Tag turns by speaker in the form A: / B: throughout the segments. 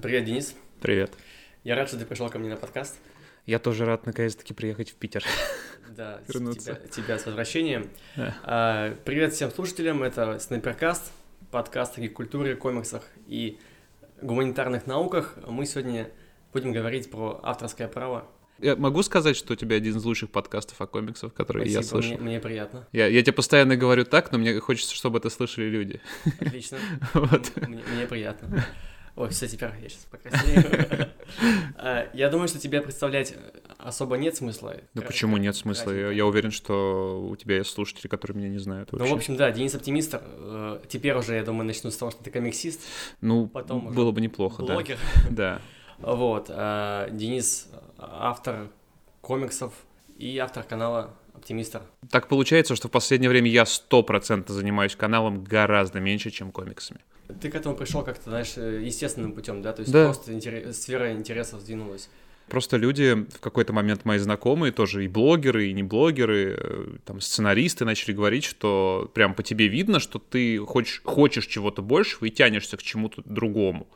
A: Привет, Денис.
B: Привет.
A: Я рад, что ты пришел ко мне на подкаст.
B: Я тоже рад наконец-таки приехать в Питер.
A: Да,
B: Вернуться.
A: Тебя, тебя с возвращением.
B: Да.
A: А, привет всем слушателям. Это Снайперкаст, подкаст о культуре, комиксах и гуманитарных науках. Мы сегодня будем говорить про авторское право.
B: Я могу сказать, что у тебя один из лучших подкастов о комиксах, которые я
A: Спасибо,
B: слышал.
A: Мне, мне приятно.
B: Я, я тебе постоянно говорю так, но мне хочется, чтобы это слышали люди.
A: Отлично.
B: Вот.
A: Мне, мне приятно. Ой, все, теперь я сейчас покраснею. А, Я думаю, что тебя представлять особо нет смысла. Кра-
B: почему нет смысла? Я, уверен, что у тебя есть слушатели, которые меня не знают
A: Ну, в общем, да, Денис Оптимистр. Э, Теперь уже, я думаю, начну с того, что ты комиксист,
B: ну,
A: потом
B: было бы неплохо, да.
A: блогер.
B: Да.
A: Вот. Денис — автор комиксов и автор канала Оптимистр.
B: Так получается, что в последнее время я стопроцентно занимаюсь каналом гораздо меньше, чем комиксами.
A: Ты к этому пришел как-то, знаешь, э, естественным путем, да? То есть
B: Да.
A: просто интере- сфера интересов сдвинулась.
B: Просто люди в какой-то момент мои знакомые, тоже и блогеры, и не блогеры, э, там сценаристы начали говорить, что прям по тебе видно, что ты хочешь, хочешь чего-то большего и тянешься к чему-то другому.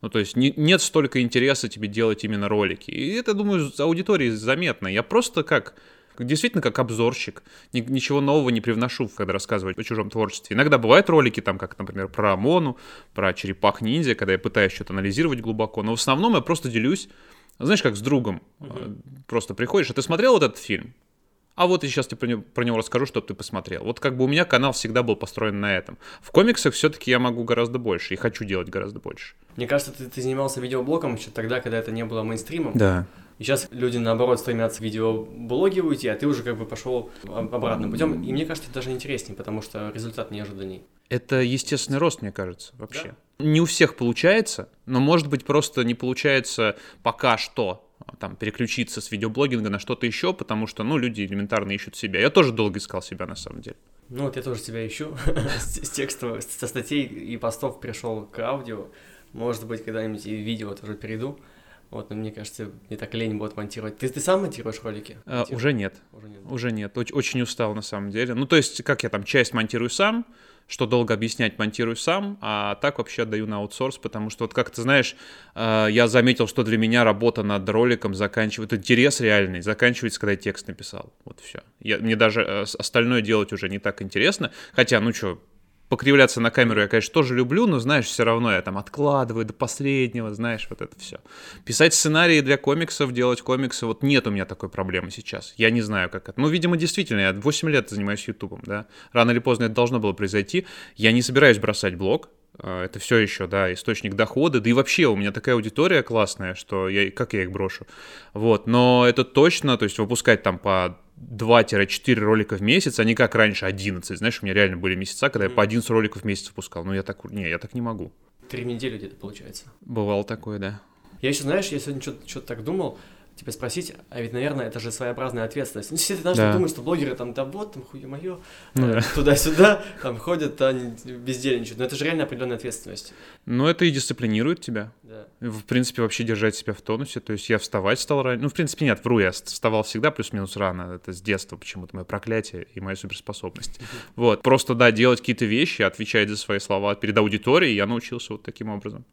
B: Ну, то есть не- нет столько интереса тебе делать именно ролики. И это, думаю, за аудиторией заметно. Я просто как действительно как обзорщик. Ни- ничего нового не привношу, когда рассказывать о чужом творчестве. Иногда бывают ролики, там, как, например, про Амону, про черепах ниндзя, когда я пытаюсь что-то анализировать глубоко. Но в основном я просто делюсь, знаешь, как с другом. Э, Просто приходишь, а ты смотрел вот этот фильм? А вот я сейчас тебе про него, про него расскажу, чтобы ты посмотрел. Вот как бы у меня канал всегда был построен на этом. В комиксах все-таки я могу гораздо больше и хочу делать гораздо больше.
A: Мне кажется, ты, ты занимался видеоблогом еще тогда, когда это не было мейнстримом.
B: Да.
A: И сейчас люди, наоборот, стремятся в видеоблоги уйти, а ты уже как бы пошел об- обратным путем. И мне кажется, это даже интереснее, потому что результат неожиданней.
B: Это естественный рост, мне кажется, вообще. Не у всех получается, но, может быть, просто не получается пока что а, там переключиться с видеоблогинга на что-то еще, потому что, ну, люди элементарно ищут себя. Я тоже долго искал себя, на самом деле.
A: Ну вот я тоже тебя ищу. с, с текстов, со статей и постов пришел к аудио. Может быть, когда-нибудь и видео тоже перейду. Вот, но мне кажется, не так лень будет монтировать. Ты, ты сам монтируешь ролики?
B: А, уже нет.
A: Уже нет.
B: Уже нет, Оч- очень устал на самом деле. Ну, то есть, как я там часть монтирую сам, что долго объяснять, монтирую сам, а так вообще отдаю на аутсорс, потому что вот как ты знаешь, э, я заметил, что для меня работа над роликом заканчивает, интерес реальный заканчивается, когда я текст написал. Вот все. Я, мне даже э, остальное делать уже не так интересно, хотя, ну что, покривляться на камеру я, конечно, тоже люблю, но, знаешь, все равно я там откладываю до последнего, знаешь, вот это все. Писать сценарии для комиксов, делать комиксы, вот нет у меня такой проблемы сейчас. Я не знаю, как это. Ну, видимо, действительно, я 8 лет занимаюсь Ютубом, да. Рано или поздно это должно было произойти. Я не собираюсь бросать блог, э, это все еще, да, источник дохода, да и вообще у меня такая аудитория классная, что я, как я их брошу, вот, но это точно, то есть выпускать там по 2-4 ролика в месяц, а не как раньше 11, знаешь, у меня реально были месяца, когда я по 11 роликов в месяц выпускал, ну я так, не, я так не могу.
A: Три недели где-то получается.
B: Бывало такое, да.
A: Я еще, знаешь, я сегодня что-то так думал, тебя спросить, а ведь, наверное, это же своеобразная ответственность. Ну, все знаешь,
B: Да.
A: думают, что блогеры там, да вот, там, хуе мое,
B: Ну да.
A: туда-сюда, там ходят, они бездельничают. Но это же реально определенная ответственность.
B: Но это и дисциплинирует тебя.
A: Да.
B: В принципе, вообще держать себя в тонусе. То есть я вставать стал рано. Ну, в принципе, нет, вру, я вставал всегда плюс-минус рано. Это с детства почему-то мое проклятие и моя суперспособность. Вот. Просто, да, делать какие-то вещи, отвечать за свои слова перед аудиторией, я научился вот таким образом.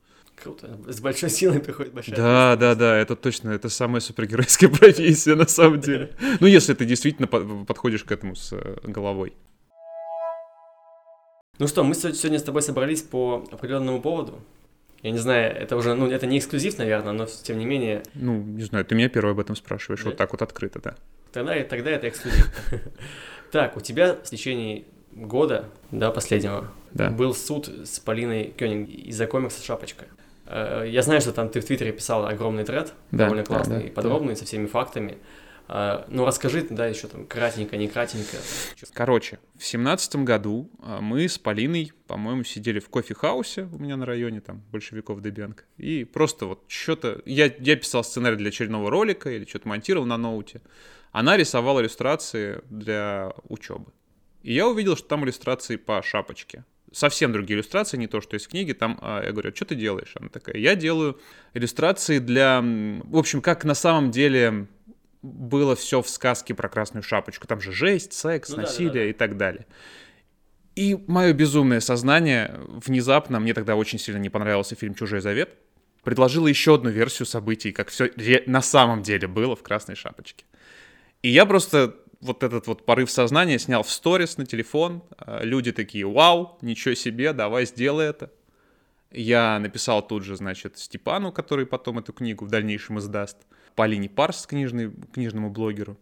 A: Круто. С большой силой приходит большая
B: Да, да, да, это точно, это самая супергеройская профессия на самом деле. Ну, если ты действительно по- подходишь к этому с э, головой.
A: Ну что, мы се- сегодня с тобой собрались по определенному поводу. Я не знаю, это уже, ну, это не эксклюзив, наверное, но тем не менее,
B: Ну, не знаю, ты меня первый об этом спрашиваешь,
A: Да.
B: вот так вот открыто, да.
A: тогда, тогда это эксклюзив. Так, у тебя в течение года, да, последнего, был суд с Полиной Кёниг из-за комикса «Шапочка». Э, Я знаю, что там ты в Твиттере писал огромный тред,
B: Да,
A: довольно
B: да,
A: классный
B: да,
A: и подробный, со всеми фактами. Э, Ну, расскажи, да, еще там кратенько, не кратенько.
B: Короче, в семнадцатом году а, мы с Полиной, по-моему, сидели в кофе-хаусе у меня на районе, там, большевиков Дебенко, и просто вот что-то... Я, я писал сценарий для очередного ролика или что-то монтировал на ноуте. Она рисовала иллюстрации для учебы. И я увидел, что там иллюстрации по шапочке. Совсем другие иллюстрации, не то, что из книги. Там а, я говорю, что ты делаешь? Она такая, я делаю иллюстрации для... В общем, как на самом деле было все в сказке про красную шапочку. Там же жесть, секс,
A: Ну да, да,
B: насилие
A: да, да.
B: и так далее. И мое безумное сознание внезапно, мне тогда очень сильно не понравился фильм «Чужой завет», предложила еще одну версию событий, как все на самом деле было в «Красной шапочке». И я просто вот этот вот порыв сознания снял в сторис на телефон. А, люди такие, вау, ничего себе, давай сделай это. Я написал тут же, значит, Степану, который потом эту книгу в дальнейшем издаст, Полине Парс, книжный, книжному блогеру.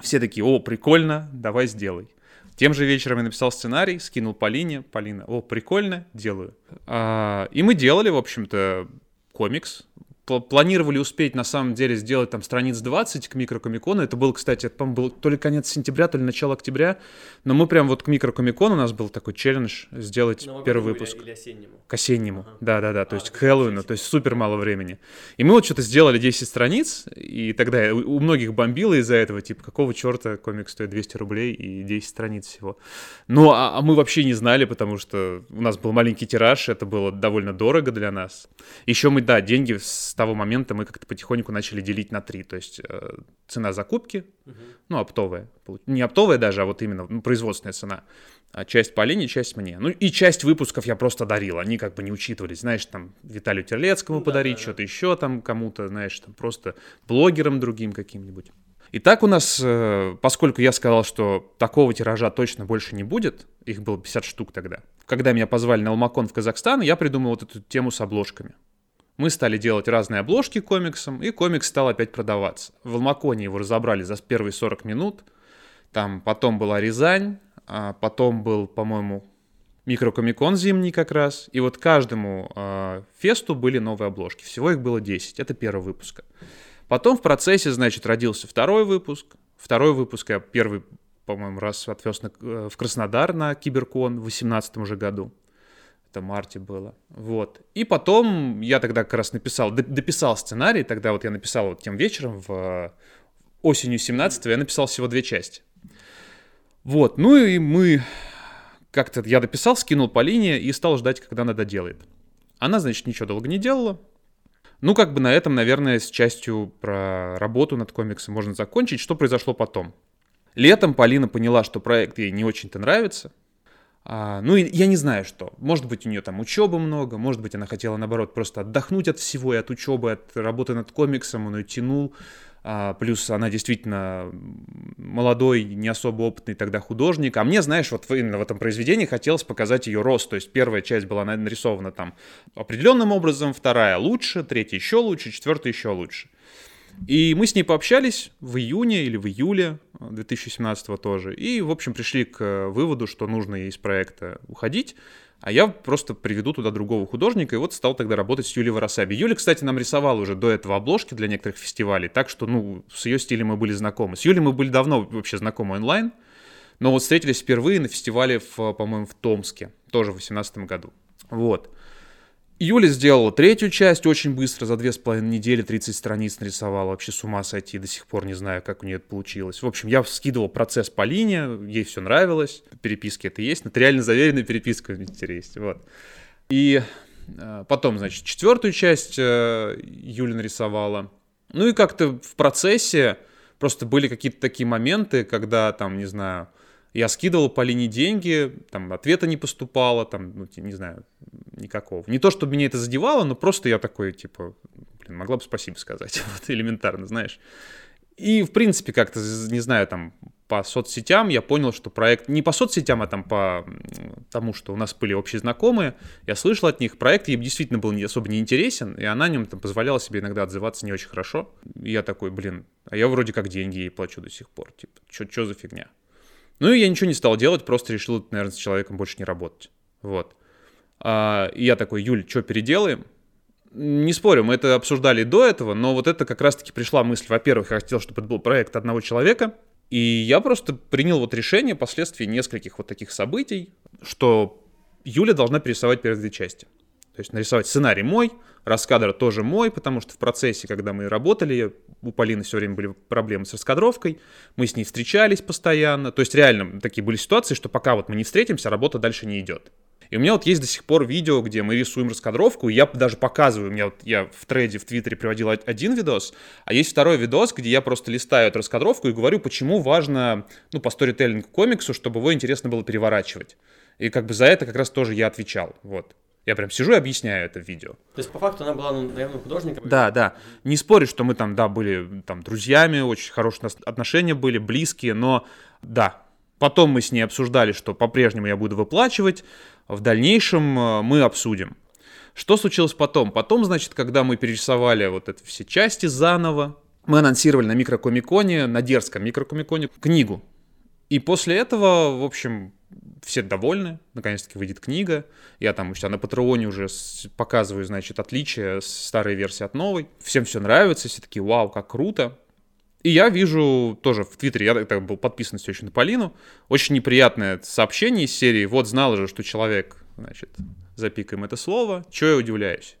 B: Все такие, о, прикольно, давай сделай. Тем же вечером я написал сценарий, скинул Полине. Полина, о, прикольно, делаю. А, и мы делали, в общем-то, комикс планировали успеть, на самом деле, сделать там страниц 20 к микрокомикону. Это был, кстати, это, был то ли конец сентября, то ли начало октября. Но мы прям вот к микрокомикону у нас был такой челлендж сделать Новому первый выпуск.
A: Или, или осеннему?
B: К осеннему, да-да-да, то а, есть к Хэллоуину, то есть супер мало времени. И мы вот что-то сделали 10 страниц, и тогда у многих бомбило из-за этого, типа, какого черта комикс стоит 200 рублей и 10 страниц всего. Ну, а, а мы вообще не знали, потому что у нас был маленький тираж, это было довольно дорого для нас. Еще мы, да, деньги с того момента мы как-то потихоньку начали делить на три. То есть э, цена закупки, угу. ну, оптовая. Не оптовая даже, а вот именно ну, производственная цена. А часть Полине, часть мне. Ну, и часть выпусков я просто дарил. Они как бы не учитывались. Знаешь, там, Виталию Терлецкому ну, подарить, да, что-то да. еще там кому-то, знаешь, там, просто блогерам другим каким-нибудь. И так у нас, э, поскольку я сказал, что такого тиража точно больше не будет, их было 50 штук тогда, когда меня позвали на Алмакон в Казахстан, я придумал вот эту тему с обложками. Мы стали делать разные обложки комиксам, и комикс стал опять продаваться. В Алмаконе его разобрали за первые 40 минут. Там потом была Рязань, а потом был, по-моему, микрокомикон зимний как раз. И вот каждому э, фесту были новые обложки. Всего их было 10. Это первый выпуск. Потом в процессе, значит, родился второй выпуск. Второй выпуск я первый, по-моему, раз отвез на, э, в Краснодар на Киберкон в 2018 уже году это марте было. Вот. И потом я тогда как раз написал, дописал сценарий, тогда вот я написал вот тем вечером, в осенью 17 я написал всего две части. Вот, ну и мы как-то, я дописал, скинул по линии и стал ждать, когда она доделает. Она, значит, ничего долго не делала. Ну, как бы на этом, наверное, с частью про работу над комиксом можно закончить. Что произошло потом? Летом Полина поняла, что проект ей не очень-то нравится, а, ну, я не знаю, что. Может быть, у нее там учебы много, может быть, она хотела, наоборот, просто отдохнуть от всего, и от учебы, от работы над комиксом, он ее тянул. А, плюс она действительно молодой, не особо опытный тогда художник. А мне, знаешь, вот именно в этом произведении хотелось показать ее рост. То есть первая часть была нарисована там определенным образом, вторая лучше, третья еще лучше, четвертая еще лучше. И мы с ней пообщались в июне или в июле 2017 тоже. И, в общем, пришли к выводу, что нужно ей из проекта уходить. А я просто приведу туда другого художника, и вот стал тогда работать с Юлией Воросаби. Юля, кстати, нам рисовала уже до этого обложки для некоторых фестивалей, так что, ну, с ее стилем мы были знакомы. С Юлей мы были давно вообще знакомы онлайн, но вот встретились впервые на фестивале, в, по-моему, в Томске, тоже в 2018 году. Вот. Юля сделала третью часть очень быстро, за две с половиной недели 30 страниц нарисовала. Вообще с ума сойти, до сих пор не знаю, как у нее это получилось. В общем, я скидывал процесс по линии, ей все нравилось, переписки это есть, нотариально заверенная переписка в Мистере есть, вот. И э, потом, значит, четвертую часть э, Юля нарисовала. Ну и как-то в процессе просто были какие-то такие моменты, когда там, не знаю, я скидывал по линии деньги, там ответа не поступало, там, ну, не знаю, никакого. Не то, чтобы меня это задевало, но просто я такой, типа, блин, могла бы спасибо сказать, вот элементарно, знаешь. И, в принципе, как-то, не знаю, там, по соцсетям я понял, что проект, не по соцсетям, а там по тому, что у нас были общие знакомые, я слышал от них, проект ей действительно был не, особо не интересен, и она нем там позволяла себе иногда отзываться не очень хорошо. И я такой, блин, а я вроде как деньги ей плачу до сих пор, типа, что за фигня? Ну и я ничего не стал делать, просто решил, наверное, с человеком больше не работать. Вот. А, и я такой, Юль, что переделаем? Не спорю, мы это обсуждали до этого, но вот это как раз-таки пришла мысль. Во-первых, я хотел, чтобы это был проект одного человека, и я просто принял вот решение последствий нескольких вот таких событий, что Юля должна перерисовать первые две части. То есть нарисовать сценарий мой, раскадр тоже мой, потому что в процессе, когда мы работали, у Полины все время были проблемы с раскадровкой, мы с ней встречались постоянно. То есть реально такие были ситуации, что пока вот мы не встретимся, работа дальше не идет. И у меня вот есть до сих пор видео, где мы рисуем раскадровку, и я даже показываю, у меня вот я в трейде в Твиттере приводил один видос, а есть второй видос, где я просто листаю эту раскадровку и говорю, почему важно, ну, по сторителлингу комиксу, чтобы его интересно было переворачивать. И как бы за это как раз тоже я отвечал, вот. Я прям сижу и объясняю это в видео.
A: То есть, по факту, она была, ну, наверное, художником?
B: Да, да. Не спорю, что мы там, да, были там друзьями, очень хорошие отношения были, близкие, но да. Потом мы с ней обсуждали, что по-прежнему я буду выплачивать, в дальнейшем э, мы обсудим. Что случилось потом? Потом, значит, когда мы перерисовали вот эти все части заново, мы анонсировали на микрокомиконе, на дерзком микрокомиконе книгу. И после этого, в общем, все довольны, наконец-таки выйдет книга. Я там у себя на Патреоне уже показываю, значит, отличия старой версии от новой. Всем все нравится, все такие, вау, как круто. И я вижу тоже в Твиттере, я так был подписан все еще на Полину, очень неприятное сообщение из серии «Вот знал же, что человек, значит, запикаем это слово, чего я удивляюсь?»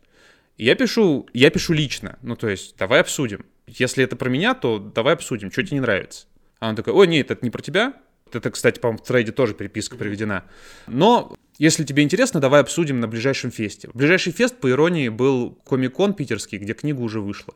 B: Я пишу, я пишу лично, ну то есть давай обсудим. Если это про меня, то давай обсудим, что тебе не нравится. А он такой, ой, нет, это не про тебя, это, кстати, по-моему, в трейде тоже переписка приведена. Но если тебе интересно, давай обсудим на ближайшем фесте. Ближайший фест, по иронии, был Комикон питерский, где книга уже вышла.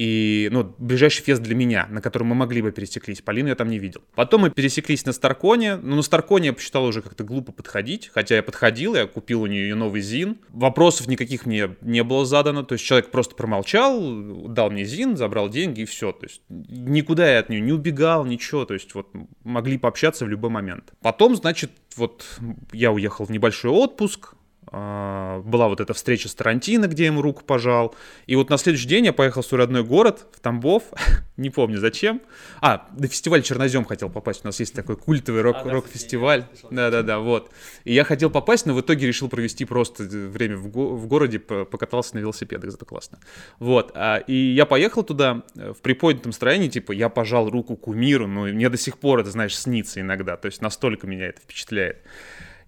B: И, ну, ближайший фест для меня, на котором мы могли бы пересеклись. Полину я там не видел. Потом мы пересеклись на Старконе. Ну, на Старконе я посчитал уже как-то глупо подходить. Хотя я подходил, я купил у нее ее новый ЗИН. Вопросов никаких мне не было задано. То есть человек просто промолчал, дал мне ЗИН, забрал деньги и все. То есть никуда я от нее не убегал, ничего. То есть вот могли пообщаться в любой момент. Потом, значит, вот я уехал в небольшой отпуск, была вот эта встреча с Тарантино, где я ему руку пожал. И вот на следующий день я поехал в свой родной город, в Тамбов, не помню зачем. А, на фестиваль Чернозем хотел попасть. У нас есть такой культовый рок- а, рок-фестиваль. Да-да-да, вот. И я хотел попасть, но в итоге решил провести просто время в, го- в городе, покатался на велосипедах, зато классно. Вот. А, и я поехал туда э, в приподнятом настроении, типа, я пожал руку кумиру, ну, мне до сих пор это, знаешь, снится иногда. То есть настолько меня это впечатляет.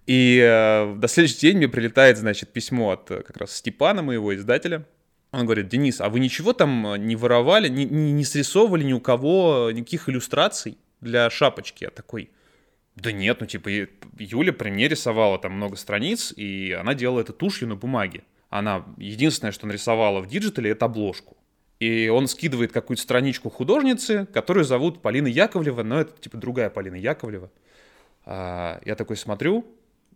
B: И э, до следующий день мне прилетает, значит, письмо от э, как раз Степана, моего издателя. Он говорит, Денис, а вы ничего там э, не воровали, не, не, не срисовывали ни у кого никаких иллюстраций для шапочки? Я такой, да нет, ну типа Юля при мне рисовала там много страниц, и она делала это тушью на бумаге. Она единственное, что нарисовала в digital е, это обложку. И он скидывает какую-то страничку художницы, которую зовут Полина Яковлева, но это типа другая Полина Яковлева. А, я такой смотрю,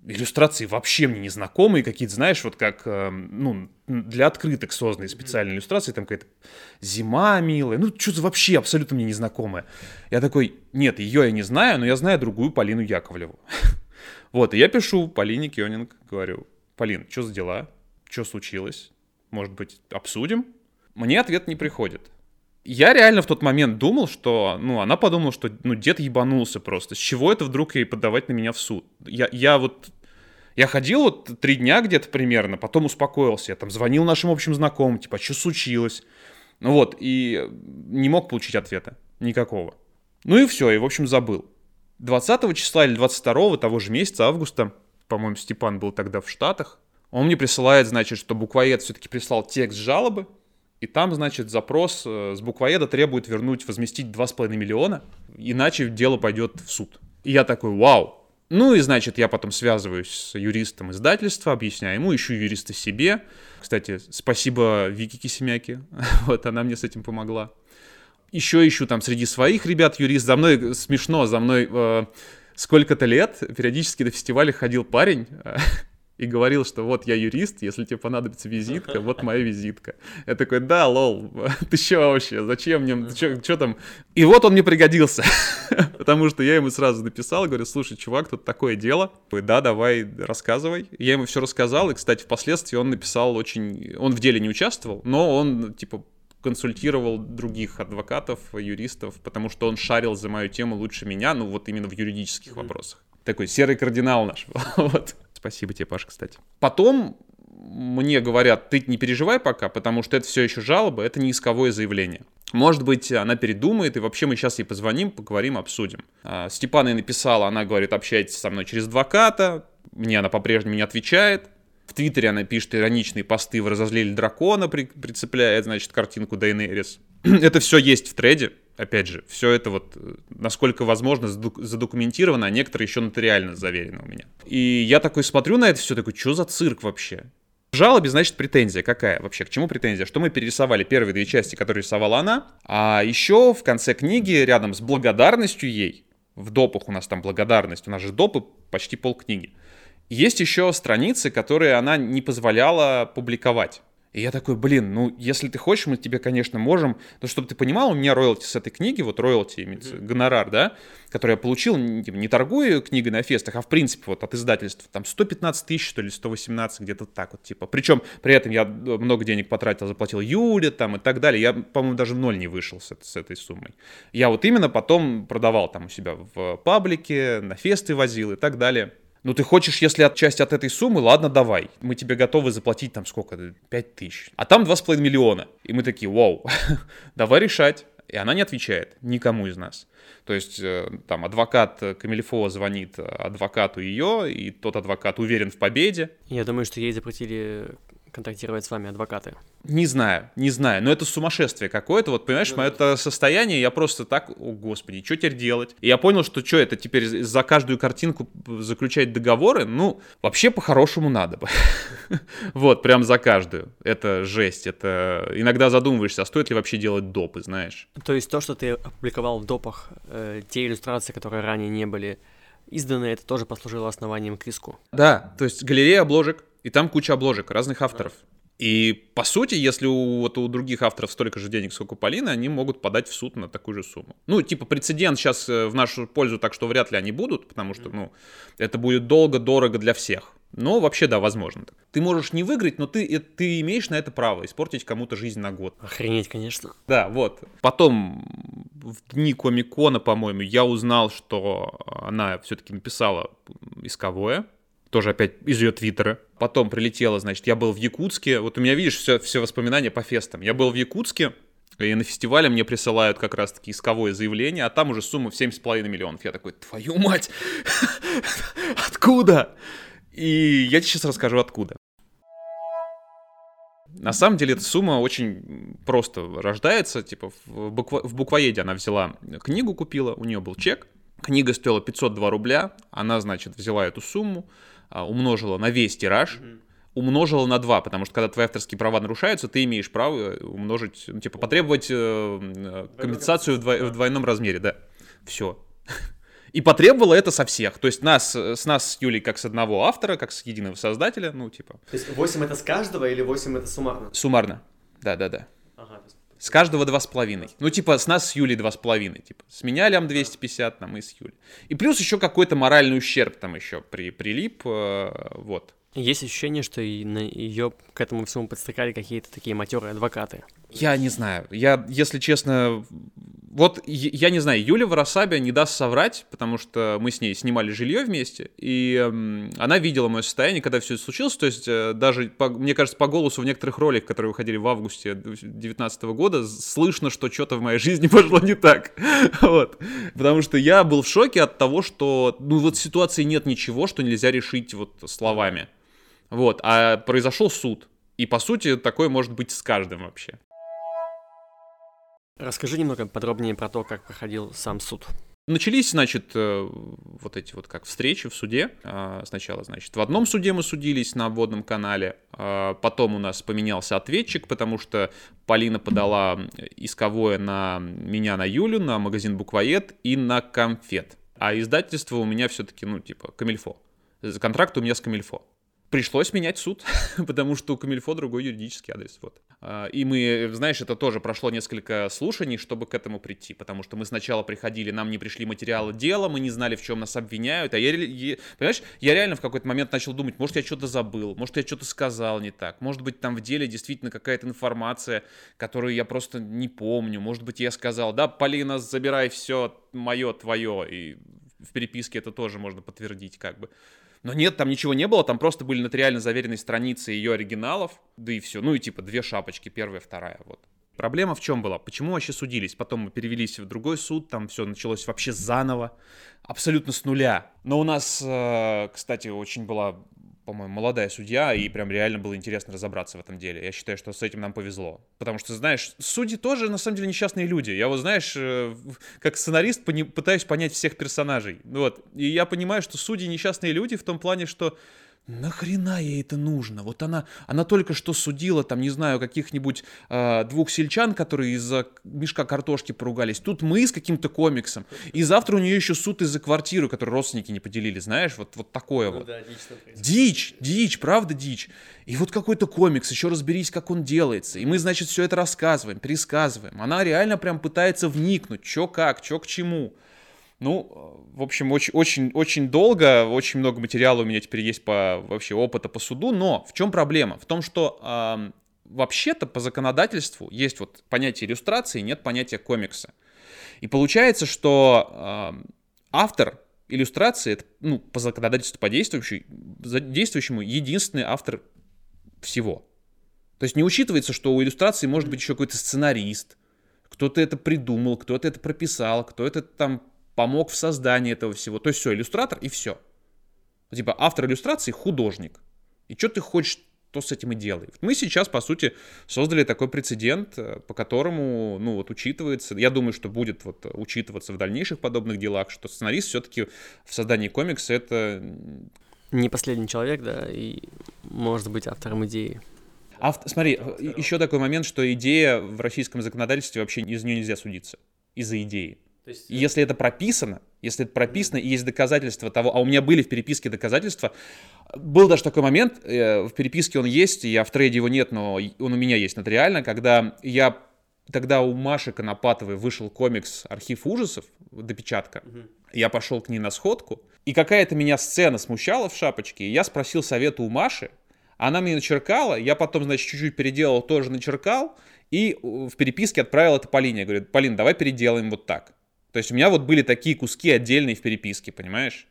B: иллюстрации вообще мне не знакомые, какие-то, знаешь, вот как, э, ну, для открыток созданные специальные иллюстрации, там какая-то зима милая, ну, что-то вообще абсолютно мне незнакомое. Я такой, нет, ее я не знаю, но я знаю другую Полину Яковлеву. Вот, и я пишу Полине Кёнинг, говорю, Полин, что за дела? Что случилось? Может быть, обсудим? Мне ответ не приходит. Я реально в тот момент думал, что, ну, она подумала, что, ну, дед ебанулся просто. С чего это вдруг ей подавать на меня в суд? Я, я вот я ходил вот три дня где-то примерно, потом успокоился. Я там звонил нашим общим знакомым, типа, что случилось? Ну вот, и не мог получить ответа. Никакого. Ну и все, и в общем забыл. 20 числа или 22 того же месяца, августа, по-моему, Степан был тогда в Штатах, он мне присылает, значит, что буквоед все-таки прислал текст жалобы, и там, значит, запрос э, с буквоеда требует вернуть, возместить 2,5 миллиона, иначе дело пойдет в суд. И я такой, вау, ну и, значит, я потом связываюсь с юристом издательства, объясняю ему, ищу юриста себе. Кстати, спасибо Вики Кисемяки, вот она мне с этим помогла. Еще ищу там среди своих ребят юрист. За мной смешно, за мной э, сколько-то лет периодически на фестивале ходил парень, и говорил, что вот я юрист, если тебе понадобится визитка, вот моя визитка. Я такой, да, лол, ты что вообще, зачем мне, что там? И вот он мне пригодился, потому что я ему сразу написал, говорю, слушай, чувак, тут такое дело, да, давай, рассказывай. Я ему все рассказал, и, кстати, впоследствии он написал очень, он в деле не участвовал, но он, типа, консультировал других адвокатов, юристов, потому что он шарил за мою тему лучше меня, ну вот именно в юридических вопросах. Такой серый кардинал наш. вот. Спасибо тебе, Паша, кстати. Потом мне говорят, ты не переживай пока, потому что это все еще жалоба, это не исковое заявление. Может быть, она передумает, и вообще мы сейчас ей позвоним, поговорим, обсудим. А, Степана ей написала, она говорит, общайтесь со мной через адвоката, мне она по-прежнему не отвечает. В Твиттере она пишет ироничные посты, вы разозлили дракона, при, прицепляет, значит, картинку Дейнерис. это все есть в треде, опять же, все это вот, э, насколько возможно, задокументировано, а некоторые еще нотариально заверены у меня. И я такой смотрю на это все, такой, что за цирк вообще? В жалобе, значит, претензия какая вообще? К чему претензия? Что мы перерисовали первые две части, которые рисовала она, а еще в конце книги, рядом с благодарностью ей, в допах у нас там благодарность, у нас же допы почти полкниги, Есть еще страницы, которые она не позволяла публиковать. И я такой, блин, ну, если ты хочешь, мы тебе, конечно, можем. Но чтобы ты понимал, у меня роялти с этой книги, вот роялти, mm-hmm. гонорар, да, который я получил, не, типа, не торгую книгой на фестах, а в принципе вот от издательства, там 115 тысяч, что ли, 118, где-то так вот, типа. Причем при этом я много денег потратил, заплатил Юле там и так далее. Я, по-моему, даже в ноль не вышел с, с этой суммой. Я вот именно потом продавал там у себя в паблике, на фесты возил и так далее. Ну, ты хочешь, если от часть от этой суммы, ладно, давай. Мы тебе готовы заплатить там сколько? 5 тысяч. А там 2,5 миллиона. И мы такие, вау, давай решать. И она не отвечает никому из нас. То есть э, там адвокат Камильфо звонит адвокату ее, и тот адвокат уверен в победе.
A: Я думаю, что ей запретили контактировать с вами адвокаты?
B: Не знаю, не знаю, но это сумасшествие какое-то, вот понимаешь, мое это состояние, я просто так, о господи, что теперь делать? И я понял, что что это теперь за каждую картинку заключать договоры, ну, вообще по-хорошему надо бы. Вот, прям за каждую. Это жесть, это иногда задумываешься, а стоит ли вообще делать допы, знаешь?
A: То есть то, что ты опубликовал в допах, э, те иллюстрации, которые ранее не были изданы, это тоже послужило основанием к иску?
B: Да, то есть галерея обложек, и там куча обложек разных авторов. И по сути, если у, вот у других авторов столько же денег, сколько у Полины, они могут подать в суд на такую же сумму. Ну, типа прецедент сейчас э, в нашу пользу, так что вряд ли они будут, потому что, ну, это будет долго, дорого для всех. Но вообще, да, возможно. Ты можешь не выиграть, но ты, э, ты имеешь на это право испортить кому-то жизнь на год.
A: Охренеть, конечно.
B: Да, вот. Потом в дни Комикона, по-моему, я узнал, что она все-таки написала исковое тоже опять из ее твиттера. Потом прилетела, значит, я был в Якутске. Вот у меня, видишь, все, все воспоминания по фестам. Я был в Якутске, и на фестивале мне присылают как раз-таки исковое заявление, а там уже сумма в 7,5 миллионов. Я такой, твою мать, откуда? И я тебе сейчас расскажу, откуда. На самом деле эта сумма очень просто рождается, типа в, буква, буквоеде она взяла книгу, купила, у нее был чек, книга стоила 502 рубля, она, значит, взяла эту сумму, умножила на весь тираж, mm-hmm. умножила на 2, потому что когда твои авторские права нарушаются, ты имеешь право умножить, ну, типа, потребовать э, э компенсацию в, дво, в двойном размере, да. Все. И потребовала это со всех. То есть нас, с нас с Юлей как с одного автора, как с единого создателя, ну, типа.
A: То есть 8 это с каждого или 8 это суммарно?
B: Суммарно. Да-да-да. Ага, с каждого два с половиной. Ну, типа, с нас с Юлей два с половиной. Типа, с меня лям 250, там, и с Юлей. И плюс еще какой-то моральный ущерб там еще при, прилип, э, вот.
A: Есть ощущение, что и на ее к этому всему подстрекали какие-то такие матерые адвокаты.
B: Я не знаю. Я, если честно, вот я не знаю, Юля Воросабия не даст соврать, потому что мы с ней снимали жилье вместе, и она видела мое состояние, когда все это случилось. То есть э, даже, по, мне кажется, по голосу в некоторых роликах, которые выходили в августе 2019 года, слышно, что что-то в моей жизни пошло не так. вот. Потому что я был в шоке от того, что, ну вот в ситуации нет ничего, что нельзя решить вот словами. Вот, а произошел суд. И, по сути, такое может быть с каждым вообще.
A: Расскажи немного подробнее про то, как проходил сам суд.
B: Начались, значит, э, вот эти вот как встречи в суде. А, сначала, значит, в одном суде мы судились на обводном канале. А, потом у нас поменялся ответчик, потому что Полина подала исковое на меня, на Юлю, на магазин Буквоед и на Конфет. А издательство у меня все-таки, ну, типа, Камильфо. Контракт у меня с Камильфо пришлось менять суд, потому что у Камильфо другой юридический адрес. Вот. А, и мы, знаешь, это тоже прошло несколько слушаний, чтобы к этому прийти, потому что мы сначала приходили, нам не пришли материалы дела, мы не знали, в чем нас обвиняют, а я, я понимаешь, я реально в какой-то момент начал думать, может, я что-то забыл, может, я что-то сказал не так, может быть, там в деле действительно какая-то информация, которую я просто не помню, может быть, я сказал, да, Полина, забирай все мое, твое, и в переписке это тоже можно подтвердить, как бы. Но нет, там ничего не было, там просто были нотариально заверенные страницы ее оригиналов, да и все. Ну и типа две шапочки, первая, вторая, вот. Проблема в чем была? Почему вообще судились? Потом мы перевелись в другой суд, там все началось вообще заново, абсолютно с нуля. Но у нас, э, кстати, очень была по-моему, молодая судья, и прям реально было интересно разобраться в этом деле. Я считаю, что с этим нам повезло. Потому что, знаешь, судьи тоже, на самом деле, несчастные люди. Я вот, знаешь, э, как сценарист пытаюсь понять всех персонажей. Вот. И я понимаю, что судьи несчастные люди в том плане, что нахрена ей это нужно? Вот она, она только что судила, там, не знаю, каких-нибудь э, двух сельчан, которые из-за мешка картошки поругались. Тут мы с каким-то комиксом. И завтра у нее еще суд из-за квартиры, которую родственники не поделили, знаешь, вот, вот такое ну, вот. Да, дичь, дичь, правда дичь. И вот какой-то комикс, еще разберись, как он делается. И мы, значит, все это рассказываем, пересказываем. Она реально прям пытается вникнуть, что как, что к чему. Ну, в общем, очень, очень, очень долго, очень много материала у меня теперь есть по вообще опыта по суду, но в чем проблема? В том, что э, вообще-то по законодательству есть вот понятие иллюстрации, нет понятия комикса. И получается, что э, автор иллюстрации, это, ну, по законодательству по действующему, действующему единственный автор всего. То есть не учитывается, что у иллюстрации может быть еще какой-то сценарист, кто-то это придумал, кто-то это прописал, кто это там помог в создании этого всего. То есть все, иллюстратор и все. Типа автор иллюстрации художник. И что ты хочешь, то с этим и делай. Мы сейчас, по сути, создали такой прецедент, э, по которому, ну, вот, учитывается, я думаю, что будет вот учитываться в дальнейших подобных делах, что сценарист все-таки в создании комикса это...
A: Не последний человек, да, и может быть автором идеи.
B: Авто... Смотри, еще такой момент, что идея в российском законодательстве вообще из нее нельзя судиться. Из-за идеи. Есть... Если это прописано, если это прописано и есть доказательства того, а у меня были в переписке доказательства, был даже такой момент, э, в переписке он есть, я в трейде его нет, но он у меня есть нотариально, когда я Тогда у Маши Конопатовой вышел комикс «Архив ужасов», допечатка. Угу. Я пошел к ней на сходку, и какая-то меня сцена смущала в шапочке, и я спросил совета у Маши, она мне начеркала, я потом, значит, чуть-чуть переделал, тоже начеркал, и в переписке отправил это Полине. Я говорю, Полин, давай переделаем вот так. То есть у меня вот были такие куски отдельные в переписке, понимаешь?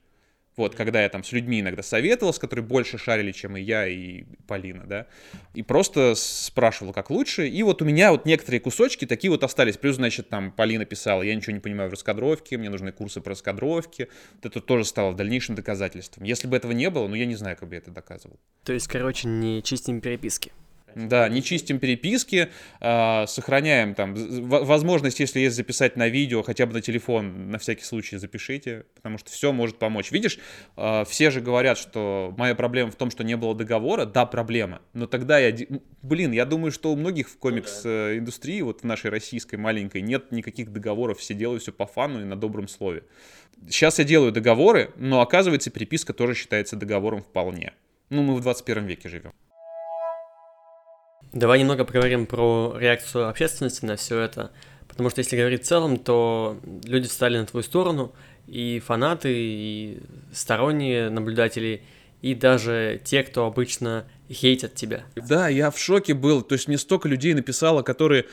B: Вот, когда я там с людьми иногда советовался, которые больше шарили, чем и я, и Полина, да, и просто спрашивал, как лучше, и вот у меня вот некоторые кусочки такие вот остались, плюс, значит, там Полина писала, я ничего не понимаю в раскадровке, мне нужны курсы по раскадровке, вот это тоже стало в дальнейшем доказательством. Если бы этого не было, ну, я не знаю, как бы я это доказывал.
A: То есть, короче, не чистим переписки.
B: Да, не чистим переписки, э, сохраняем там возможность, если есть записать на видео, хотя бы на телефон, на всякий случай запишите, потому что все может помочь. Видишь, э, все же говорят, что моя проблема в том, что не было договора. Да, проблема. Но тогда я, блин, я думаю, что у многих в комикс-индустрии, вот в нашей российской маленькой, нет никаких договоров, все делают все по фану и на добром слове. Сейчас я делаю договоры, но оказывается, переписка тоже считается договором вполне. Ну, мы в 21 веке живем.
A: Давай немного поговорим про реакцию общественности на все это. Потому что если говорить в целом, то люди встали на твою сторону, и фанаты, и сторонние наблюдатели, и даже те, кто обычно хейтят тебя.
B: Да, я в шоке был. То есть мне столько людей написало, которые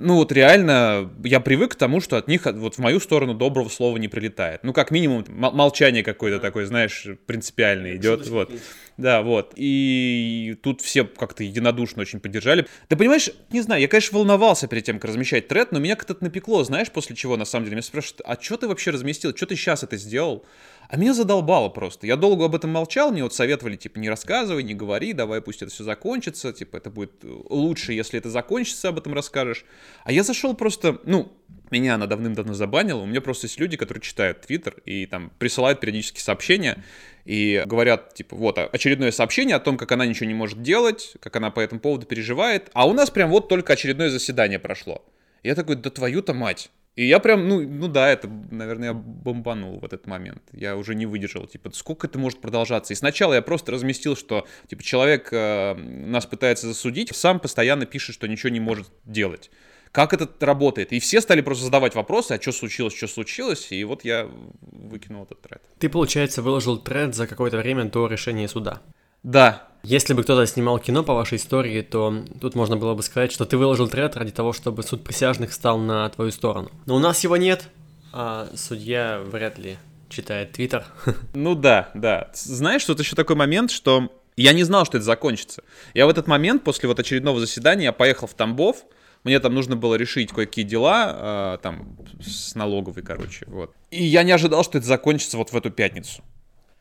B: ну вот реально, я привык к тому, что от них вот в мою сторону доброго слова не прилетает. Ну, как минимум, молчание какое-то такое, знаешь, принципиальное идет. Вот. Да, вот. И тут все как-то единодушно очень поддержали. Ты понимаешь, не знаю, я, конечно, волновался перед тем, как размещать тред, но меня как-то напекло, знаешь, после чего, на самом деле, меня спрашивают, а что ты вообще разместил, что ты сейчас это сделал? А меня задолбало просто. Я долго об этом молчал, мне вот советовали, типа, не рассказывай, не говори, давай пусть это все закончится, типа, это будет лучше, если это закончится, об этом расскажешь. А я зашел просто, ну, меня она давным-давно забанила, у меня просто есть люди, которые читают Твиттер и там присылают периодически сообщения и говорят, типа, вот, очередное сообщение о том, как она ничего не может делать, как она по этому поводу переживает, а у нас прям вот только очередное заседание прошло. Я такой, да твою-то мать. И я прям, ну, ну да, это, наверное, я бомбанул в этот момент. Я уже не выдержал, типа, сколько это может продолжаться. И сначала я просто разместил, что, типа, человек э, нас пытается засудить, сам постоянно пишет, что ничего не может делать. Как это работает? И все стали просто задавать вопросы, а что случилось, что случилось, и вот я выкинул этот тред.
A: Ты, получается, выложил тред за какое-то время до решения суда.
B: Да,
A: если бы кто-то снимал кино по вашей истории, то тут можно было бы сказать, что ты выложил тред ради того, чтобы суд присяжных стал на твою сторону. Но у нас его нет, а судья вряд ли читает твиттер.
B: Ну да, да. Знаешь, тут еще такой момент, что я не знал, что это закончится. Я в этот момент, после вот очередного заседания, я поехал в Тамбов, мне там нужно было решить кое-какие дела, э, там, с налоговой, короче, вот. И я не ожидал, что это закончится вот в эту пятницу.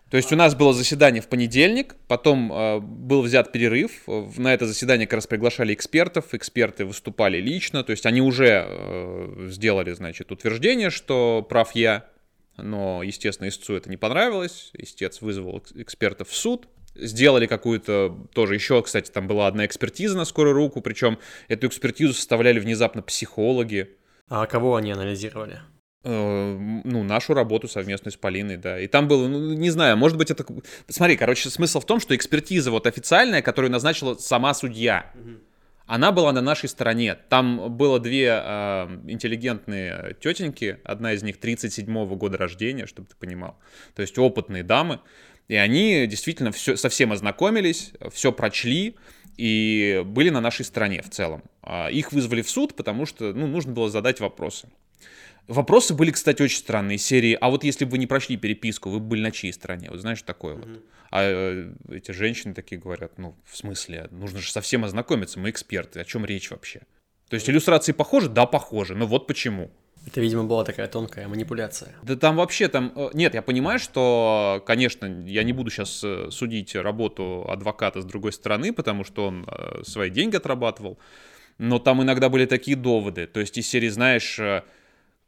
B: То есть у нас было заседание в понедельник, потом э, был взят перерыв. На это заседание как раз приглашали экспертов, эксперты выступали лично, то есть они уже э, сделали, значит, утверждение, что прав я, но, естественно, истцу это не понравилось, истец вызвал экспертов в суд, сделали какую-то тоже еще, кстати, там была одна экспертиза на скорую руку, причем эту экспертизу составляли внезапно психологи.
A: А кого они анализировали?
B: Э, ну, нашу работу совместную с Полиной, да. И там было, ну, не знаю, может быть, это... Смотри, короче, смысл в том, что экспертиза вот официальная, которую назначила сама судья, она была на нашей стороне. Там было две э, интеллигентные тетеньки, одна из них 37-го года рождения, чтобы ты понимал. То есть опытные дамы. И они действительно все, совсем ознакомились, все прочли и были на нашей стороне в целом. А их вызвали в суд, потому что ну, нужно было задать вопросы. Вопросы были, кстати, очень странные. Серии, а вот если бы вы не прошли переписку, вы бы были на чьей стороне? Вот знаешь, такое mm-hmm. вот. А э, эти женщины такие говорят, ну, в смысле, нужно же совсем ознакомиться, мы эксперты, о чем речь вообще? То есть иллюстрации похожи? Да, похожи, но вот почему.
A: Это, видимо, была такая тонкая манипуляция.
B: Да там вообще там... Э, нет, я понимаю, что, конечно, я не буду сейчас э, судить работу адвоката с другой стороны, потому что он свои деньги отрабатывал, но там иногда были такие доводы. То есть из серии, знаешь,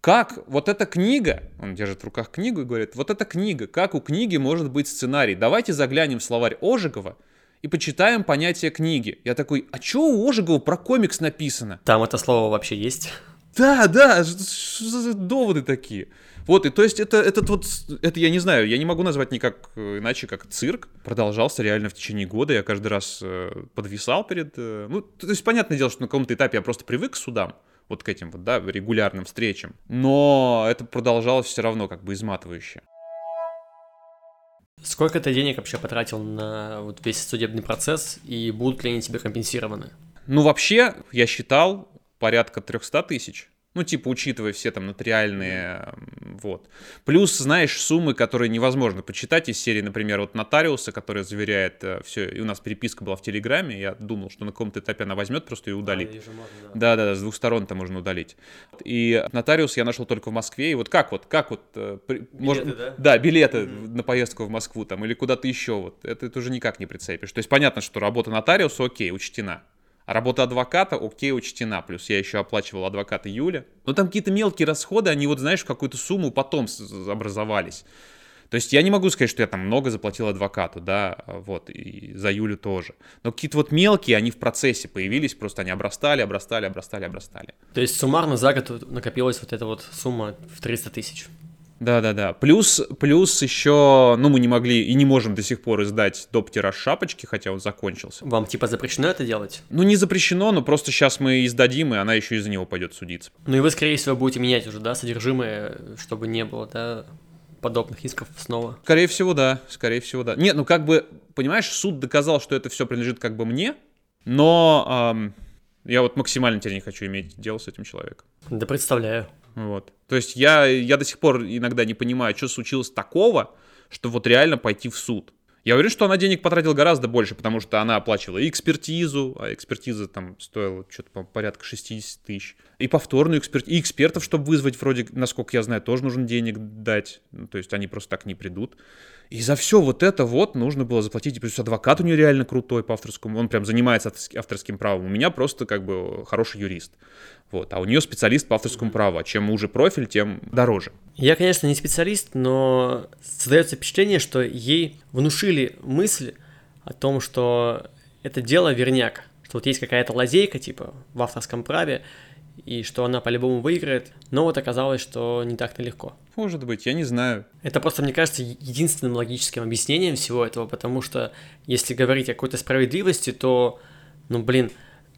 B: как вот эта книга, он держит в руках книгу и говорит, вот эта книга, как у книги может быть сценарий? Давайте заглянем в словарь Ожегова и почитаем понятие книги. Я такой, а что у Ожегова про комикс написано?
A: Там это слово вообще есть?
B: Да, да, что за доводы такие? Вот, и то есть это, этот вот, это я не знаю, я не могу назвать никак э, иначе, как цирк. Продолжался реально в течение года, я каждый раз э, подвисал перед... Э, ну, то есть понятное дело, что на каком-то этапе я просто привык к судам, вот к этим вот, да, регулярным встречам. Но это продолжалось все равно как бы изматывающе.
A: Сколько ты денег вообще потратил на вот весь судебный процесс, и будут ли они тебе компенсированы?
B: Ну, вообще, я считал порядка 300 тысяч. Ну, типа, учитывая все там нотариальные, вот. Плюс, знаешь, суммы, которые невозможно почитать из серии, например, вот нотариуса, который заверяет э, все, и у нас переписка была в Телеграме, я думал, что на каком-то этапе она возьмет просто и удалит. А, Да-да-да, с двух сторон это можно удалить. И нотариус я нашел только в Москве, и вот как вот, как вот... Э,
A: билеты, может, да?
B: Да, билеты mm-hmm. на поездку в Москву там, или куда-то еще, вот, это ты уже никак не прицепишь. То есть понятно, что работа нотариуса, окей, учтена. А работа адвоката, окей, учтена. Плюс я еще оплачивал адвоката Юля. Но там какие-то мелкие расходы, они вот, знаешь, в какую-то сумму потом образовались. То есть я не могу сказать, что я там много заплатил адвокату, да, вот, и за Юлю тоже. Но какие-то вот мелкие, они в процессе появились, просто они обрастали, обрастали, обрастали, обрастали.
A: То есть суммарно за год накопилась вот эта вот сумма в 300 тысяч?
B: Да-да-да. Плюс, плюс еще, ну, мы не могли и не можем до сих пор издать доп-тираж шапочки, хотя он закончился.
A: Вам типа запрещено это делать?
B: Ну, не запрещено, но просто сейчас мы издадим, и она еще из-за него пойдет судиться.
A: Ну и вы, скорее всего, будете менять уже, да, содержимое, чтобы не было, да, подобных исков снова?
B: Скорее всего, да. Скорее всего, да. Нет, ну как бы, понимаешь, суд доказал, что это все принадлежит как бы мне, но эм, я вот максимально теперь не хочу иметь дело с этим человеком.
A: Да представляю.
B: Вот. То есть я, я до сих пор иногда не понимаю, что случилось такого, что вот реально пойти в суд. Я уверен, что она денег потратила гораздо больше, потому что она оплачивала экспертизу, а экспертиза там стоила что-то по порядка 60 тысяч, и повторную экспертизу, и экспертов, чтобы вызвать, вроде, насколько я знаю, тоже нужно денег дать, ну, то есть они просто так не придут. И за все вот это вот нужно было заплатить. И плюс адвокат у нее реально крутой по авторскому. Он прям занимается авторским правом. У меня просто как бы хороший юрист. Вот. А у нее специалист по авторскому праву. А чем уже профиль, тем дороже.
A: Я, конечно, не специалист, но создается впечатление, что ей внушили мысль о том, что это дело верняк. Что вот есть какая-то лазейка, типа, в авторском праве, и что она по-любому выиграет, но вот оказалось, что не так-то легко.
B: Может быть, я не знаю.
A: Это просто, мне кажется, единственным логическим объяснением всего этого, потому что если говорить о какой-то справедливости, то, ну, блин,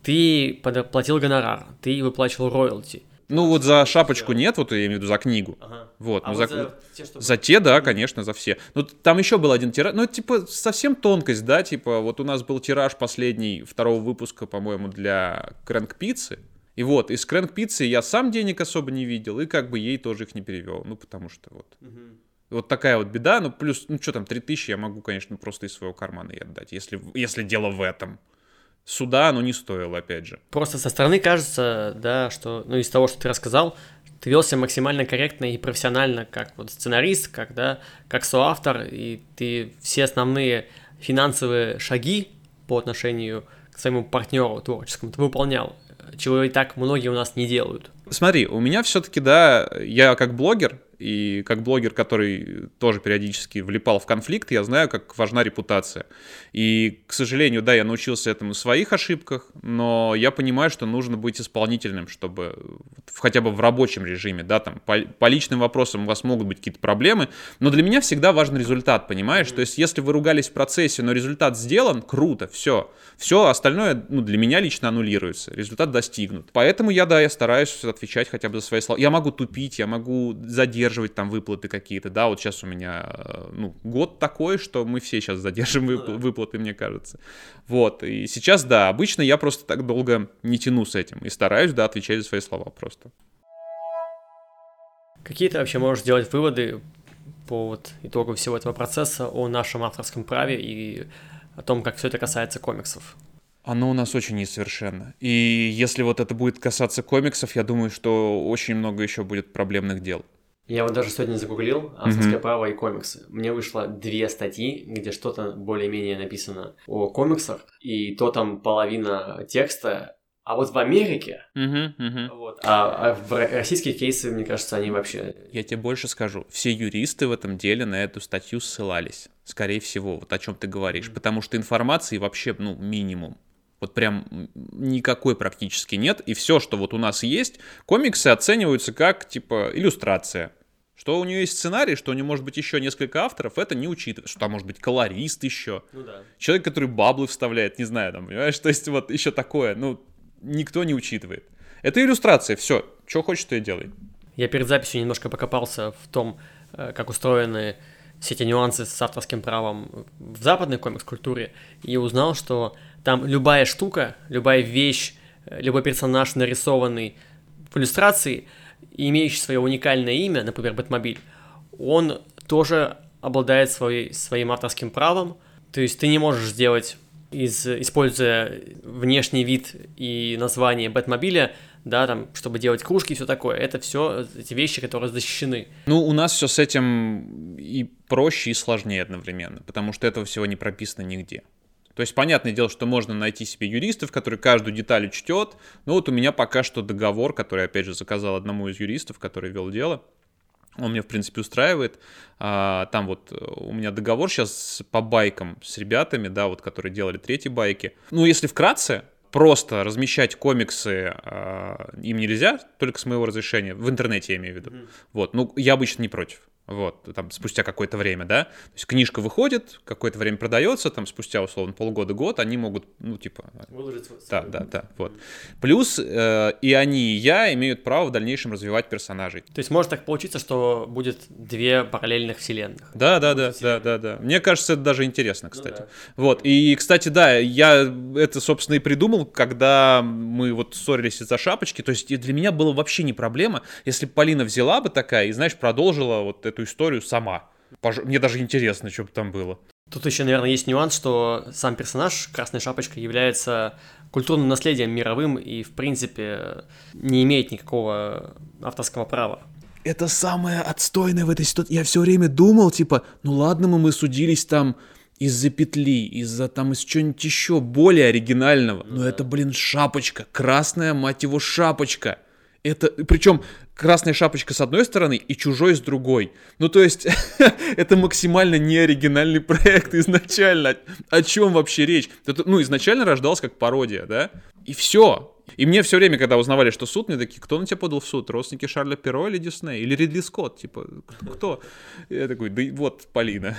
A: ты платил гонорар, ты выплачивал роялти.
B: Ну вот за шапочку нет, вот я имею в виду за книгу. Ага. Вот, а ну, вот за... за те, что... За те, да, конечно, за все. Ну там еще был один тираж, ну типа совсем тонкость, да, типа вот у нас был тираж последний второго выпуска, по-моему, для Крэнк Пиццы, и вот, из Крэнк Пиццы я сам денег особо не видел, и как бы ей тоже их не перевел. Ну, потому что вот. Угу. Вот такая вот беда. Ну, плюс, ну, что там, 3000 я могу, конечно, просто из своего кармана ей отдать, если, если дело в этом. Суда оно не стоило, опять же.
A: Просто со стороны кажется, да, что, ну, из того, что ты рассказал, ты вел себя максимально корректно и профессионально, как вот сценарист, как, да, как соавтор, и ты все основные финансовые шаги по отношению к своему партнеру творческому ты выполнял чего и так многие у нас не делают.
B: Смотри, у меня все-таки, да, я как блогер, и как блогер, который тоже периодически влипал в конфликт, я знаю, как важна репутация. И, к сожалению, да, я научился этому в своих ошибках, но я понимаю, что нужно быть исполнительным, чтобы хотя бы в рабочем режиме, да, там, по, по личным вопросам у вас могут быть какие-то проблемы, но для меня всегда важен результат, понимаешь? То есть, если вы ругались в процессе, но результат сделан, круто, все. Все остальное, ну, для меня лично аннулируется, результат достигнут. Поэтому я, да, я стараюсь отвечать хотя бы за свои слова. Я могу тупить, я могу задерживать там выплаты какие-то, да, вот сейчас у меня, э, ну, год такой, что мы все сейчас задержим вып- выплаты, мне кажется. Вот, и сейчас, да, обычно я просто так долго не тяну с этим и стараюсь, да, отвечать за свои слова просто.
A: Какие ты вообще можешь делать выводы по вот итогу всего этого процесса о нашем авторском праве и о том, как все это касается комиксов?
B: Оно у нас очень несовершенно. И если вот это будет касаться комиксов, я думаю, что очень много еще будет проблемных дел.
A: Я вот даже сегодня загуглил авторское mm-hmm. право и комиксы. Мне вышло две статьи, где что-то более-менее написано о комиксах, и то там половина текста а вот в Америке,
B: uh-huh, uh-huh.
A: Вот, а, а в российские кейсы, мне кажется, они вообще...
B: Я тебе больше скажу. Все юристы в этом деле на эту статью ссылались. Скорее всего, вот о чем ты говоришь. Mm-hmm. Потому что информации вообще, ну, минимум. Вот прям никакой практически нет. И все, что вот у нас есть, комиксы оцениваются как, типа, иллюстрация. Что у нее есть сценарий, что у нее может быть еще несколько авторов, это не учитывает. Что там может быть колорист еще.
A: Ну да.
B: Человек, который баблы вставляет, не знаю, там, понимаешь? То есть вот еще такое, ну, никто не учитывает. Это иллюстрация, все. Что хочешь, то и делай.
A: Я перед записью немножко покопался в том, э, как устроены все эти нюансы с авторским правом в западной комикс-культуре, и узнал, что там любая штука, любая вещь, э, любой персонаж, нарисованный в иллюстрации, имеющий свое уникальное имя, например, Бэтмобиль, он тоже обладает своей, своим авторским правом. То есть ты не можешь сделать, из, используя внешний вид и название Бэтмобиля, да, там, чтобы делать кружки и все такое. Это все эти вещи, которые защищены.
B: Ну, у нас все с этим и проще, и сложнее одновременно, потому что этого всего не прописано нигде. То есть, понятное дело, что можно найти себе юристов, которые каждую деталь учтет. Но вот у меня пока что договор, который, опять же, заказал одному из юристов, который вел дело. Он меня, в принципе, устраивает. А, там вот э, у меня договор сейчас по байкам с ребятами, да, вот, которые делали третьи байки. Ну, если вкратце, просто размещать комиксы э, им нельзя, только с моего разрешения, в интернете я имею в виду. Mm-hmm. Вот, ну, я обычно не против вот, там, спустя какое-то время, да, то есть книжка выходит, какое-то время продается, там, спустя, условно, полгода-год, они могут, ну, типа...
A: Выложить
B: Да, да, да, вот. Плюс э, и они, и я имеют право в дальнейшем развивать персонажей.
A: То есть может так получиться, что будет две параллельных вселенных.
B: Да, да, да, да, да, да. Мне кажется, это даже интересно, ну кстати. Ну, да. Вот, и, кстати, да, я это, собственно, и придумал, когда мы вот ссорились из-за шапочки, то есть для меня было вообще не проблема, если Полина взяла бы такая и, знаешь, продолжила вот эту историю сама. Мне даже интересно, что бы там было.
A: Тут еще, наверное, есть нюанс, что сам персонаж Красная Шапочка является культурным наследием мировым и, в принципе, не имеет никакого авторского права.
B: Это самое отстойное в этой ситуации. Я все время думал, типа, ну ладно, мы, мы судились там из-за петли, из-за там из чего-нибудь еще более оригинального. Ну, Но да. это, блин, шапочка, красная, мать его, шапочка. Это, причем красная шапочка с одной стороны и чужой с другой. Ну, то есть, это максимально неоригинальный проект изначально. О чем вообще речь? Это, ну, изначально рождался как пародия, да? И все. И мне все время, когда узнавали, что суд, мне такие, кто на тебя подал в суд? Родственники Шарля Перо или Дисней? Или Ридли Скотт? Типа, кто? Я такой, да вот, Полина.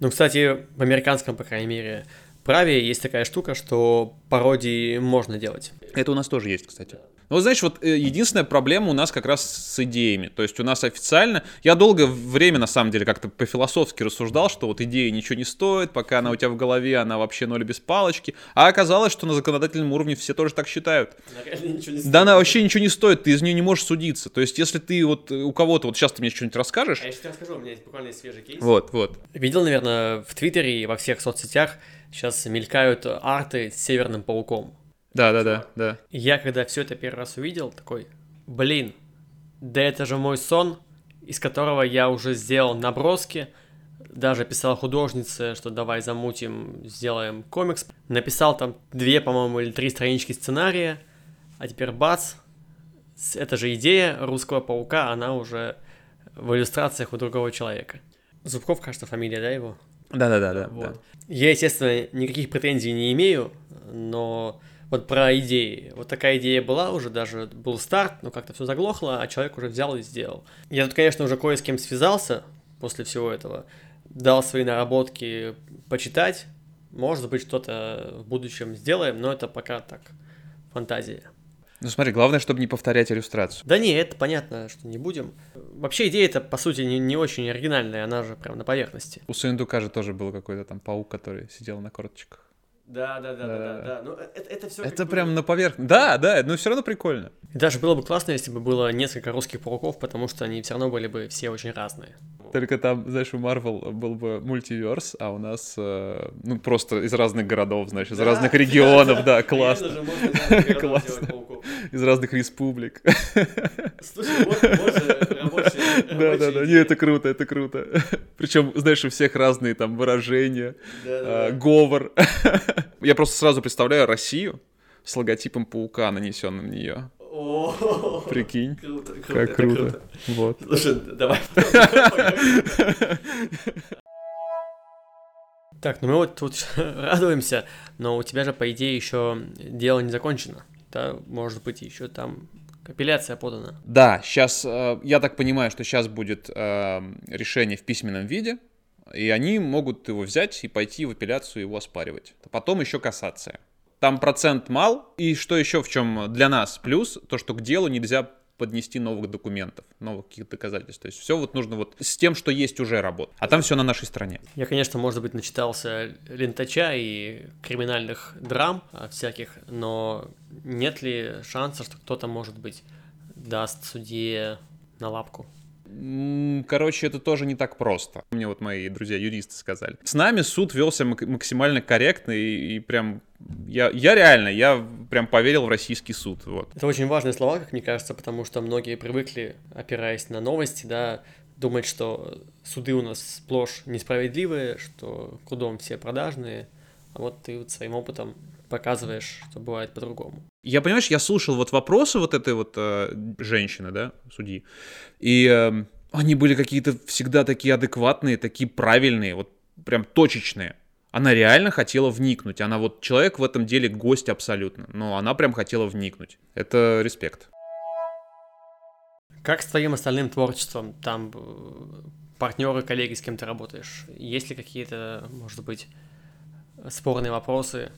A: Ну, кстати, в американском, по крайней мере, праве есть такая штука, что пародии можно делать.
B: Это у нас тоже есть, кстати. Ну, вот знаешь, вот э, единственная проблема у нас как раз с идеями. То есть у нас официально... Я долгое время, на самом деле, как-то по-философски рассуждал, что вот идея ничего не стоит, пока она у тебя в голове, она вообще ноль без палочки. А оказалось, что на законодательном уровне все тоже так считают. Да, она вообще ничего не стоит, ты из нее не можешь судиться. То есть если ты вот у кого-то... Вот сейчас ты мне что-нибудь расскажешь...
A: А я сейчас расскажу, у меня есть буквально свежий кейс.
B: Вот, вот.
A: Видел, наверное, в Твиттере и во всех соцсетях сейчас мелькают арты с Северным Пауком.
B: Да, да, да, да.
A: Я когда все это первый раз увидел, такой, блин, да это же мой сон, из которого я уже сделал наброски, даже писал художнице, что давай замутим, сделаем комикс. Написал там две, по-моему, или три странички сценария, а теперь бац, эта же идея русского паука, она уже в иллюстрациях у другого человека. Зубков, кажется, фамилия, да, его?
B: Да-да-да. да.
A: Вот. Я, естественно, никаких претензий не имею, но вот про идеи. Вот такая идея была уже, даже был старт, но как-то все заглохло, а человек уже взял и сделал. Я тут, конечно, уже кое с кем связался после всего этого, дал свои наработки почитать. Может быть, что-то в будущем сделаем, но это пока так, фантазия.
B: Ну смотри, главное, чтобы не повторять иллюстрацию.
A: Да не, это понятно, что не будем. Вообще идея это по сути, не, не очень оригинальная, она же прям на поверхности.
B: У Суиндука же тоже был какой-то там паук, который сидел на корточках.
A: Да, да, да, да, да, да. Ну, это, это все.
B: Это прям на поверхности. Да, да, но все равно прикольно.
A: И даже было бы классно, если бы было несколько русских пауков, потому что они все равно были бы все очень разные.
B: Только там, знаешь, у Marvel был бы мультиверс, а у нас, э, ну, просто из разных городов, знаешь, из да, разных регионов, да, да классно. Классно. Из разных республик.
A: Слушай, вот, же
B: Да, да, да, не, это круто, это круто. Причем, знаешь, у всех разные там выражения, э, говор. Я просто сразу представляю Россию с логотипом паука, нанесенным на нее. Прикинь. Круто, круто, как круто. круто. Вот.
A: Слушай, давай. Так, ну мы вот тут радуемся, но у тебя же, по идее, еще дело не закончено. Да, может быть, еще там апелляция подана.
B: Да, сейчас, э, я так понимаю, что сейчас будет э, решение в письменном виде, и они могут его взять и пойти в апелляцию его оспаривать. Потом еще кассация. Там процент мал, и что еще в чем для нас плюс, то, что к делу нельзя поднести новых документов, новых каких-то доказательств. То есть все вот нужно вот с тем, что есть уже работа. А там все на нашей стороне.
A: Я, конечно, может быть, начитался лентача и криминальных драм всяких, но нет ли шанса, что кто-то, может быть, даст судье на лапку?
B: Короче, это тоже не так просто. Мне вот мои друзья-юристы сказали. С нами суд велся максимально корректно и, и прям... Я, я реально, я прям поверил в российский суд. Вот.
A: Это очень важные слова, как мне кажется, потому что многие привыкли, опираясь на новости, да, думать, что суды у нас сплошь несправедливые, что кудом все продажные. А вот ты вот своим опытом показываешь, что бывает по-другому.
B: Я, понимаешь, я слушал вот вопросы вот этой вот э, женщины, да, судьи, и э, они были какие-то всегда такие адекватные, такие правильные, вот прям точечные. Она реально хотела вникнуть. Она вот человек в этом деле гость абсолютно. Но она прям хотела вникнуть. Это респект.
A: Как с твоим остальным творчеством? Там э, партнеры, коллеги, с кем ты работаешь? Есть ли какие-то, может быть, спорные вопросы?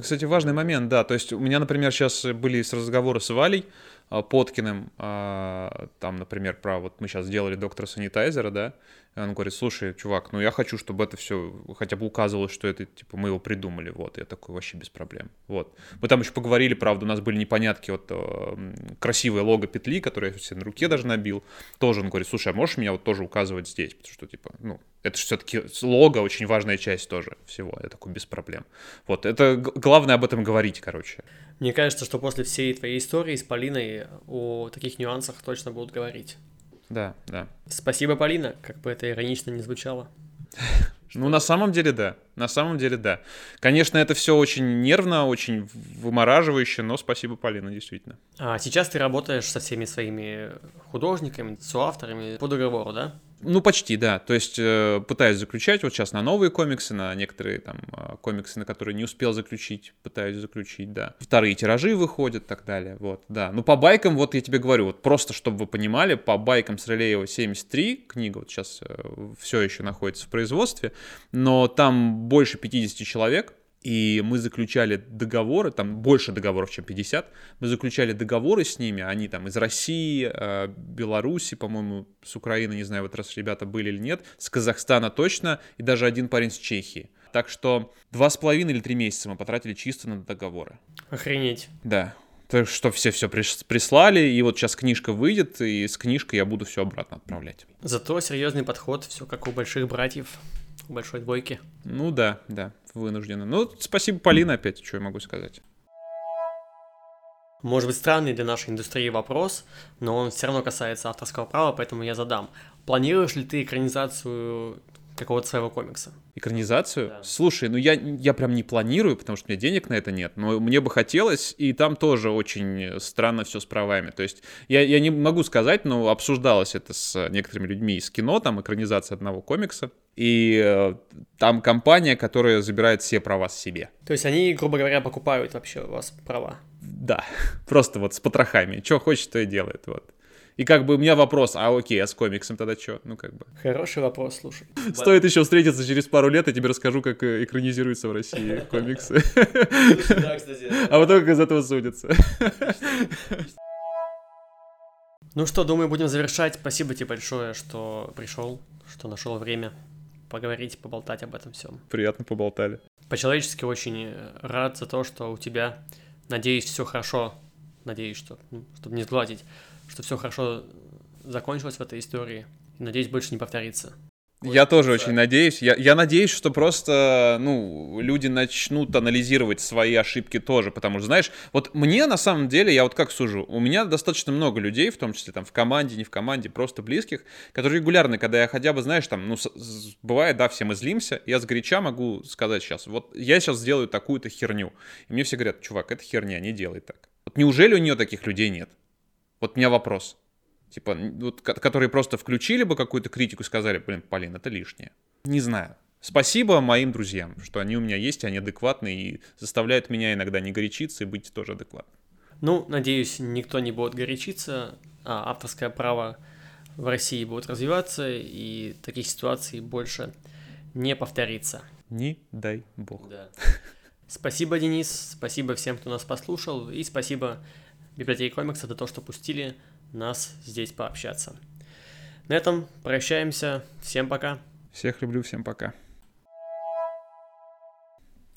B: Кстати, важный момент, да. То есть у меня, например, сейчас были разговоры с Валей, а, Поткиным, а, там, например, про вот мы сейчас сделали доктора санитайзера, да, и он говорит, слушай, чувак, ну я хочу, чтобы это все хотя бы указывалось, что это, типа, мы его придумали, вот, я такой, вообще без проблем, вот. Мы там еще поговорили, правда, у нас были непонятки, вот, красивое лого петли, которое я все на руке даже набил, тоже он говорит, слушай, а можешь меня вот тоже указывать здесь, потому что, типа, ну, это же все-таки лого очень важная часть тоже всего, я такой, без проблем. Вот, это главное об этом говорить, короче.
A: Мне кажется, что после всей твоей истории с Полиной о таких нюансах точно будут говорить.
B: Да, да.
A: Спасибо, Полина, как бы это иронично не звучало.
B: Ну, на самом деле, да. На самом деле, да. Конечно, это все очень нервно, очень вымораживающе, но спасибо, Полина, действительно.
A: А сейчас ты работаешь со всеми своими художниками, соавторами по договору, да?
B: Ну, почти, да. То есть э, пытаюсь заключать вот сейчас на новые комиксы, на некоторые там э, комиксы, на которые не успел заключить, пытаюсь заключить, да. Вторые тиражи выходят и так далее, вот, да. Ну, по байкам, вот я тебе говорю, вот просто, чтобы вы понимали, по байкам с Релеева 73, книга вот сейчас э, все еще находится в производстве, но там больше 50 человек, и мы заключали договоры, там больше договоров, чем 50, мы заключали договоры с ними, они там из России, э, Беларуси, по-моему, с Украины, не знаю, вот раз ребята были или нет, с Казахстана точно, и даже один парень с Чехии. Так что два с половиной или три месяца мы потратили чисто на договоры.
A: Охренеть.
B: Да. Так что все все прислали, и вот сейчас книжка выйдет, и с книжкой я буду все обратно отправлять.
A: Зато серьезный подход, все как у больших братьев, большой двойки.
B: Ну да, да вынуждены. Ну, спасибо, Полина, опять, что я могу сказать.
A: Может быть, странный для нашей индустрии вопрос, но он все равно касается авторского права, поэтому я задам. Планируешь ли ты экранизацию какого-то своего комикса.
B: Экранизацию?
A: Да.
B: Слушай, ну я, я прям не планирую, потому что у меня денег на это нет, но мне бы хотелось, и там тоже очень странно все с правами. То есть я, я не могу сказать, но обсуждалось это с некоторыми людьми из кино, там экранизация одного комикса, и э, там компания, которая забирает все права себе.
A: То есть они, грубо говоря, покупают вообще у вас права.
B: Да, просто вот с потрохами. Что хочет, то и делает, вот. И как бы у меня вопрос, а окей, а с комиксом тогда что? Ну как бы.
A: Хороший вопрос, слушай.
B: Стоит еще встретиться через пару лет, я тебе расскажу, как э, экранизируются в России комиксы. А потом как из этого судится.
A: Ну что, думаю, будем завершать. Спасибо тебе большое, что пришел, что нашел время поговорить, поболтать об этом всем.
B: Приятно поболтали.
A: По-человечески очень рад за то, что у тебя, надеюсь, все хорошо. Надеюсь, что, ну, чтобы не сгладить, что все хорошо закончилось в этой истории. И надеюсь, больше не повторится.
B: Я тоже очень надеюсь. Я, я надеюсь, что просто, ну, люди начнут анализировать свои ошибки тоже, потому что, знаешь, вот мне на самом деле, я вот как сужу, у меня достаточно много людей, в том числе там в команде, не в команде, просто близких, которые регулярно, когда я хотя бы, знаешь, там, ну, с, с, бывает, да, все мы злимся, я с горяча могу сказать сейчас, вот я сейчас сделаю такую-то херню. И мне все говорят, чувак, это херня, не делай так. Вот неужели у нее таких людей нет? Вот у меня вопрос. Типа, вот, которые просто включили бы какую-то критику и сказали, блин, Полин, это лишнее. Не знаю. Спасибо моим друзьям, что они у меня есть, они адекватны и заставляют меня иногда не горячиться и быть тоже адекватным.
A: Ну, надеюсь, никто не будет горячиться, а авторское право в России будет развиваться, и таких ситуаций больше не повторится.
B: Не дай бог.
A: Да. Спасибо, Денис, спасибо всем, кто нас послушал, и спасибо библиотеке комикса за то, что пустили нас здесь пообщаться. На этом прощаемся. Всем пока.
B: Всех люблю, всем пока.